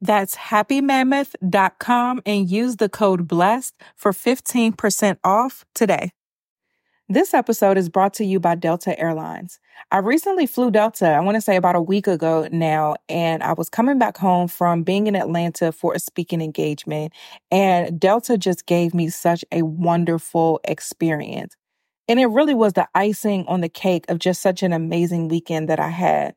That's happymammoth.com and use the code BLESSED for 15% off today. This episode is brought to you by Delta Airlines. I recently flew Delta, I want to say about a week ago now, and I was coming back home from being in Atlanta for a speaking engagement, and Delta just gave me such a wonderful experience. And it really was the icing on the cake of just such an amazing weekend that I had.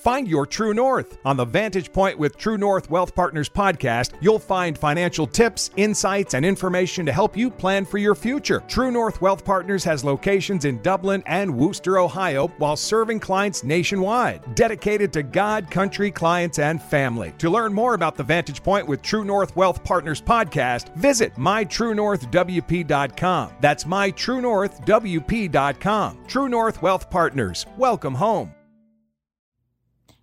Find your true north. On the Vantage Point with True North Wealth Partners podcast, you'll find financial tips, insights, and information to help you plan for your future. True North Wealth Partners has locations in Dublin and Wooster, Ohio, while serving clients nationwide. Dedicated to God, country, clients, and family. To learn more about the Vantage Point with True North Wealth Partners podcast, visit mytruenorthwp.com. That's mytruenorthwp.com. True North Wealth Partners. Welcome home.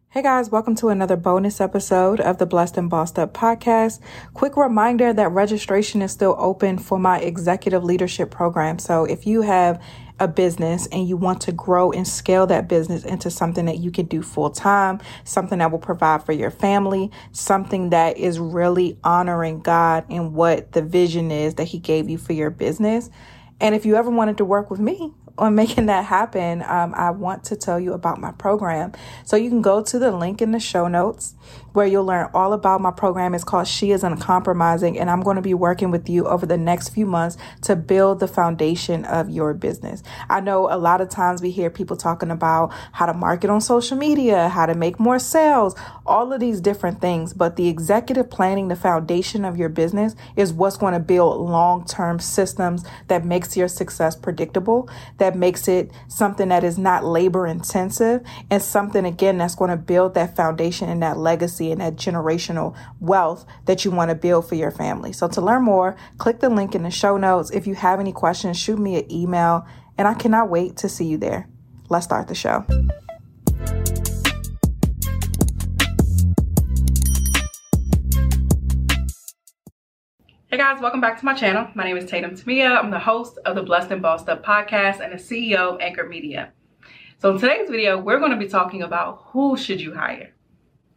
Hey guys, welcome to another bonus episode of the Blessed and Bossed Up podcast. Quick reminder that registration is still open for my executive leadership program. So if you have a business and you want to grow and scale that business into something that you can do full time, something that will provide for your family, something that is really honoring God and what the vision is that He gave you for your business. And if you ever wanted to work with me, on making that happen, um, I want to tell you about my program. So you can go to the link in the show notes where you'll learn all about my program. It's called She is Uncompromising, and I'm going to be working with you over the next few months to build the foundation of your business. I know a lot of times we hear people talking about how to market on social media, how to make more sales, all of these different things, but the executive planning, the foundation of your business is what's going to build long-term systems that makes your success predictable, that makes it something that is not labor intensive and something again that's going to build that foundation and that legacy and that generational wealth that you want to build for your family. So to learn more, click the link in the show notes. If you have any questions, shoot me an email, and I cannot wait to see you there. Let's start the show. Hey guys, welcome back to my channel. My name is Tatum Temia. I'm the host of the Blessed and Bossed Up podcast and the CEO of Anchored Media. So in today's video, we're going to be talking about who should you hire?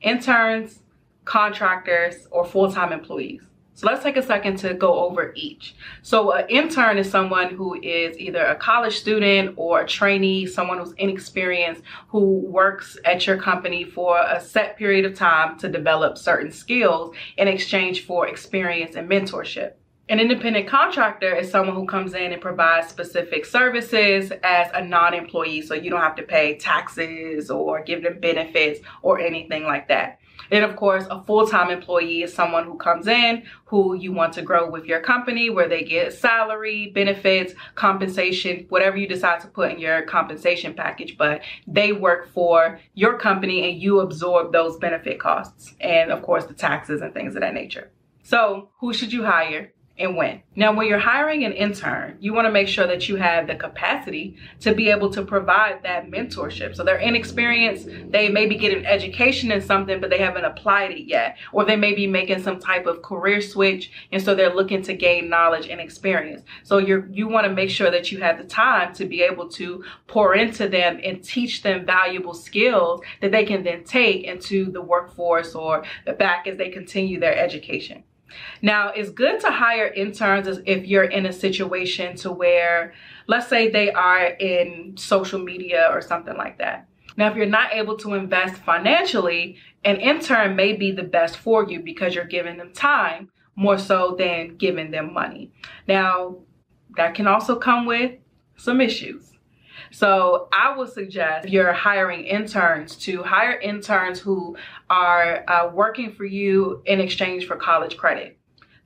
Interns, contractors, or full-time employees. So let's take a second to go over each. So an intern is someone who is either a college student or a trainee, someone who's inexperienced, who works at your company for a set period of time to develop certain skills in exchange for experience and mentorship. An independent contractor is someone who comes in and provides specific services as a non-employee, so you don't have to pay taxes or give them benefits or anything like that. And of course, a full time employee is someone who comes in who you want to grow with your company, where they get salary, benefits, compensation, whatever you decide to put in your compensation package. But they work for your company and you absorb those benefit costs and, of course, the taxes and things of that nature. So, who should you hire? And when. Now, when you're hiring an intern, you want to make sure that you have the capacity to be able to provide that mentorship. So they're inexperienced, they may be getting education in something, but they haven't applied it yet. Or they may be making some type of career switch, and so they're looking to gain knowledge and experience. So you're you want to make sure that you have the time to be able to pour into them and teach them valuable skills that they can then take into the workforce or back as they continue their education. Now, it's good to hire interns if you're in a situation to where, let's say they are in social media or something like that. Now, if you're not able to invest financially, an intern may be the best for you because you're giving them time more so than giving them money. Now, that can also come with some issues. So I would suggest if you're hiring interns to hire interns who are uh, working for you in exchange for college credit.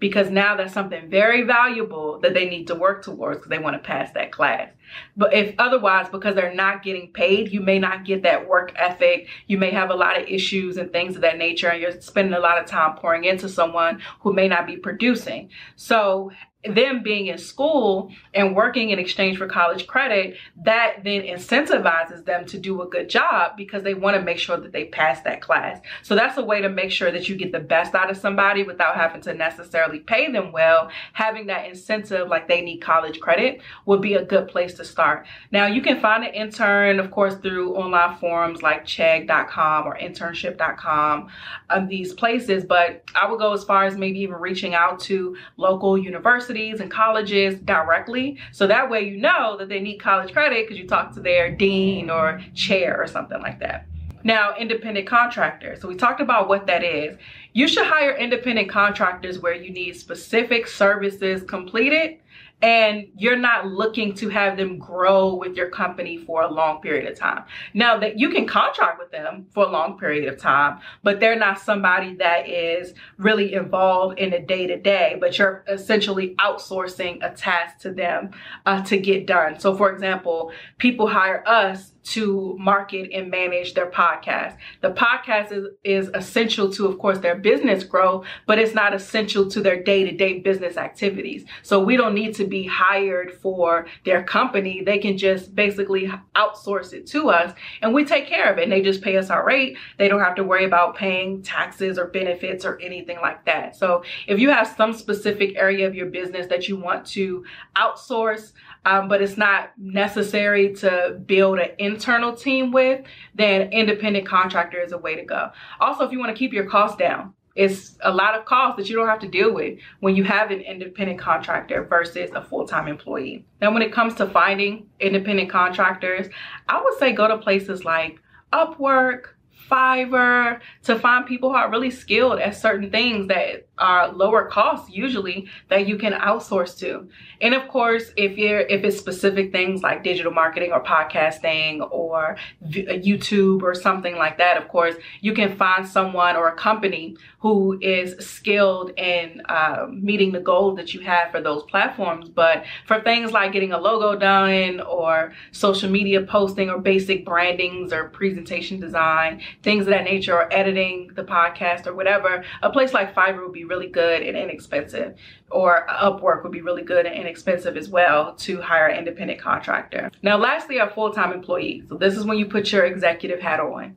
Because now that's something very valuable that they need to work towards because they want to pass that class. But if otherwise, because they're not getting paid, you may not get that work ethic. You may have a lot of issues and things of that nature, and you're spending a lot of time pouring into someone who may not be producing. So them being in school and working in exchange for college credit, that then incentivizes them to do a good job because they want to make sure that they pass that class. So that's a way to make sure that you get the best out of somebody without having to necessarily pay them well. Having that incentive, like they need college credit, would be a good place to start. Now, you can find an intern, of course, through online forums like chegg.com or internship.com, um, these places, but I would go as far as maybe even reaching out to local universities universities and colleges directly. So that way you know that they need college credit because you talk to their dean or chair or something like that. Now, independent contractors. So we talked about what that is. You should hire independent contractors where you need specific services completed and you're not looking to have them grow with your company for a long period of time. Now that you can contract with them for a long period of time, but they're not somebody that is really involved in the day to day, but you're essentially outsourcing a task to them uh, to get done. So for example, people hire us to market and manage their podcast. The podcast is, is essential to, of course, their business growth, but it's not essential to their day to day business activities. So we don't need to be hired for their company. They can just basically outsource it to us and we take care of it. And they just pay us our rate. They don't have to worry about paying taxes or benefits or anything like that. So if you have some specific area of your business that you want to outsource, um, but it's not necessary to build an internal team with, then independent contractor is a way to go. Also, if you want to keep your costs down, it's a lot of costs that you don't have to deal with when you have an independent contractor versus a full-time employee. Now, when it comes to finding independent contractors, I would say go to places like Upwork, Fiverr to find people who are really skilled at certain things that are lower cost usually that you can outsource to. And of course, if you're if it's specific things like digital marketing or podcasting or uh, YouTube or something like that, of course, you can find someone or a company who is skilled in uh, meeting the goals that you have for those platforms. But for things like getting a logo done or social media posting or basic brandings or presentation design, things of that nature, or editing the podcast or whatever, a place like Fiverr would be really good and inexpensive, or Upwork would be really good and inexpensive as well to hire an independent contractor. Now, lastly, a full time employee. So, this is when you put your executive hat on.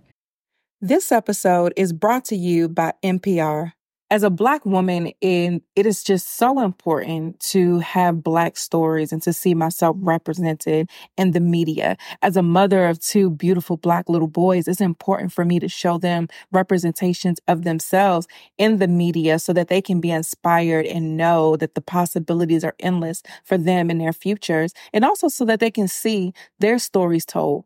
This episode is brought to you by NPR. as a black woman and it is just so important to have black stories and to see myself represented in the media as a mother of two beautiful black little boys it's important for me to show them representations of themselves in the media so that they can be inspired and know that the possibilities are endless for them and their futures and also so that they can see their stories told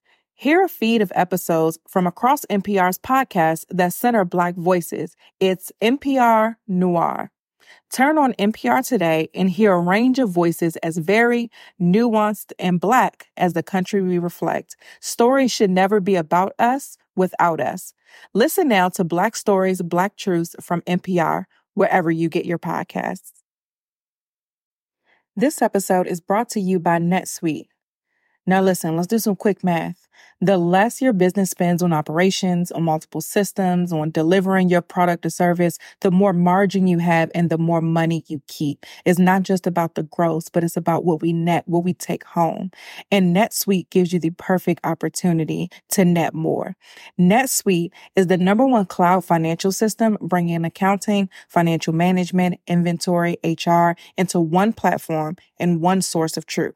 Hear a feed of episodes from across NPR's podcasts that center Black voices. It's NPR Noir. Turn on NPR today and hear a range of voices as varied, nuanced, and Black as the country we reflect. Stories should never be about us without us. Listen now to Black Stories, Black Truths from NPR, wherever you get your podcasts. This episode is brought to you by NetSuite. Now, listen, let's do some quick math. The less your business spends on operations, on multiple systems, on delivering your product or service, the more margin you have and the more money you keep. It's not just about the gross, but it's about what we net, what we take home. And NetSuite gives you the perfect opportunity to net more. NetSuite is the number one cloud financial system bringing accounting, financial management, inventory, HR into one platform and one source of truth.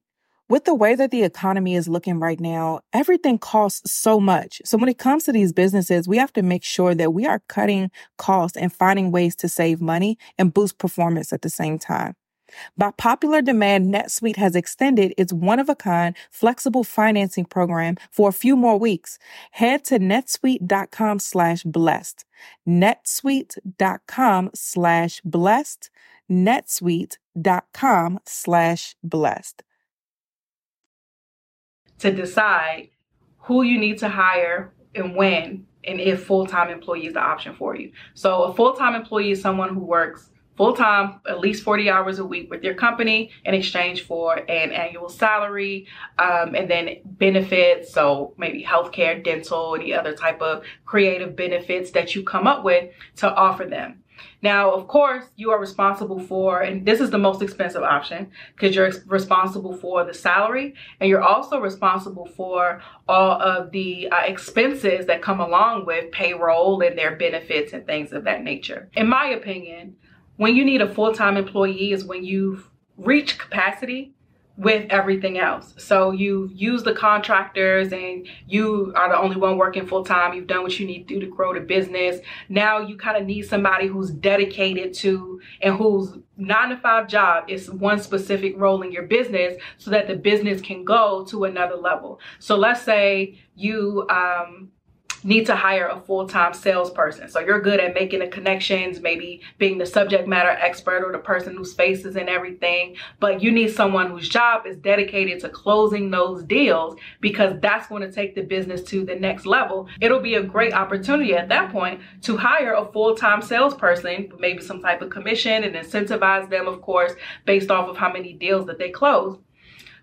with the way that the economy is looking right now, everything costs so much. So when it comes to these businesses, we have to make sure that we are cutting costs and finding ways to save money and boost performance at the same time. By popular demand, NetSuite has extended its one of a kind flexible financing program for a few more weeks. Head to netsuite.com slash blessed. netsuite.com slash blessed. netsuite.com slash blessed to decide who you need to hire and when and if full-time employee is the option for you. So a full-time employee is someone who works full-time at least 40 hours a week with your company in exchange for an annual salary um, and then benefits so maybe healthcare dental any other type of creative benefits that you come up with to offer them now, of course, you are responsible for, and this is the most expensive option because you're responsible for the salary and you're also responsible for all of the uh, expenses that come along with payroll and their benefits and things of that nature. In my opinion, when you need a full time employee is when you've reached capacity with everything else. So you use the contractors and you are the only one working full time. You've done what you need to do to grow the business. Now you kind of need somebody who's dedicated to and whose nine to five job is one specific role in your business so that the business can go to another level. So let's say you um, need to hire a full-time salesperson. So you're good at making the connections, maybe being the subject matter expert or the person whose face is in everything, but you need someone whose job is dedicated to closing those deals because that's going to take the business to the next level. It'll be a great opportunity at that point to hire a full-time salesperson, maybe some type of commission and incentivize them, of course, based off of how many deals that they close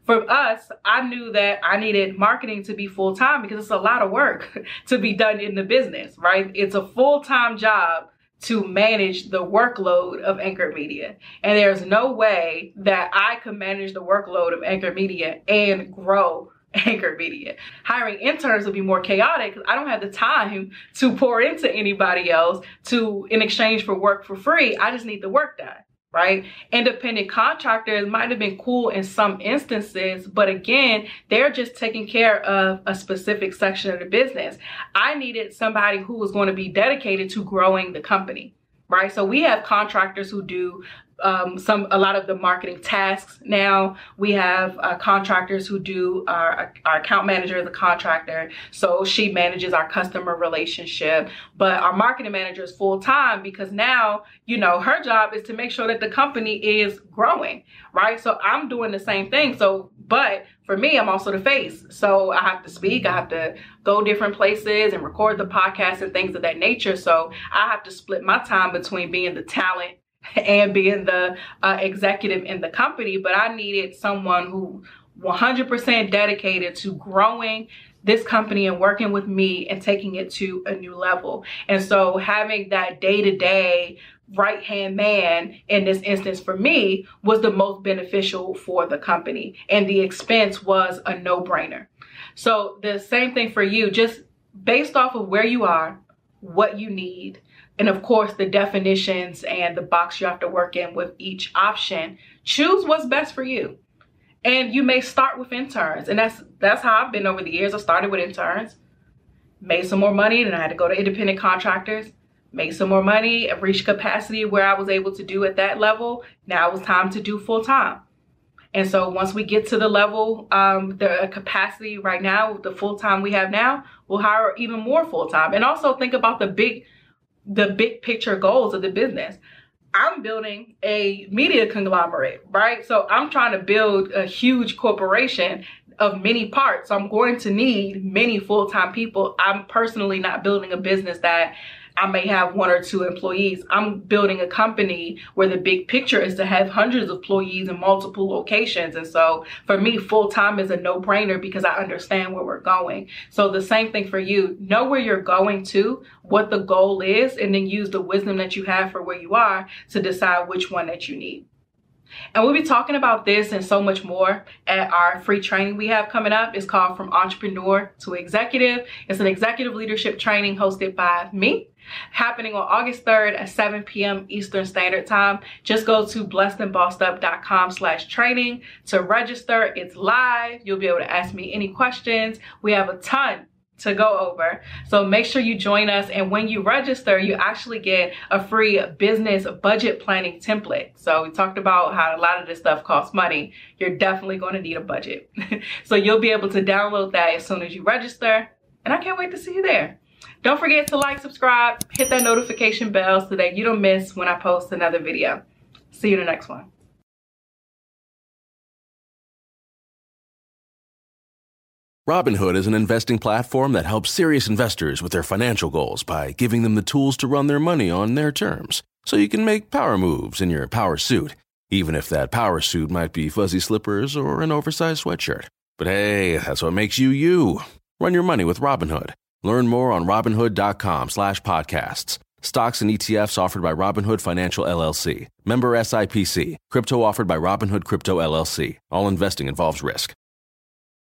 for us, I knew that I needed marketing to be full time because it's a lot of work to be done in the business, right? It's a full time job to manage the workload of Anchored Media. And there's no way that I could manage the workload of Anchored Media and grow Anchored Media. Hiring interns would be more chaotic because I don't have the time to pour into anybody else to in exchange for work for free. I just need the work done right? Independent contractors might have been cool in some instances, but again, they're just taking care of a specific section of the business. I needed somebody who was going to be dedicated to growing the company right? So we have contractors who do um, some a lot of the marketing tasks now. We have uh, contractors who do our our account manager is a contractor, so she manages our customer relationship. But our marketing manager is full time because now you know her job is to make sure that the company is growing, right? So I'm doing the same thing. So, but for me, I'm also the face. So I have to speak, I have to go different places and record the podcast and things of that nature. So I have to split my time between being the talent and being the uh, executive in the company, but I needed someone who 100% dedicated to growing this company and working with me and taking it to a new level. And so having that day to day right hand man in this instance for me was the most beneficial for the company. And the expense was a no brainer. So the same thing for you, just based off of where you are, what you need, and of course the definitions and the box you have to work in with each option choose what's best for you. And you may start with interns. And that's that's how i've been over the years. I started with interns made some more money then i had to go to independent contractors made some more money and reached capacity where i was able to do at that level. Now it was time to do full time and so once we get to the level, um, the capacity right now, the full time we have now, we'll hire even more full time. And also think about the big the big picture goals of the business. I'm building a media conglomerate, right? So I'm trying to build a huge corporation of many parts. So I'm going to need many full-time people. I'm personally not building a business that I may have one or two employees. I'm building a company where the big picture is to have hundreds of employees in multiple locations. And so for me, full time is a no brainer because I understand where we're going. So the same thing for you. Know where you're going to, what the goal is, and then use the wisdom that you have for where you are to decide which one that you need. And we'll be talking about this and so much more at our free training we have coming up. It's called From Entrepreneur to Executive. It's an executive leadership training hosted by me happening on August 3rd at 7 p.m. Eastern Standard Time. Just go to blessedandbossedup.com slash training to register. It's live. You'll be able to ask me any questions. We have a ton to go over. So make sure you join us. And when you register, you actually get a free business budget planning template. So we talked about how a lot of this stuff costs money. You're definitely going to need a budget. so you'll be able to download that as soon as you register. And I can't wait to see you there. Don't forget to like, subscribe, hit that notification bell so that you don't miss when I post another video. See you in the next one. Robinhood is an investing platform that helps serious investors with their financial goals by giving them the tools to run their money on their terms. So you can make power moves in your power suit, even if that power suit might be fuzzy slippers or an oversized sweatshirt. But hey, that's what makes you you. Run your money with Robinhood. Learn more on Robinhood.com slash podcasts. Stocks and ETFs offered by Robinhood Financial LLC. Member SIPC. Crypto offered by Robinhood Crypto LLC. All investing involves risk.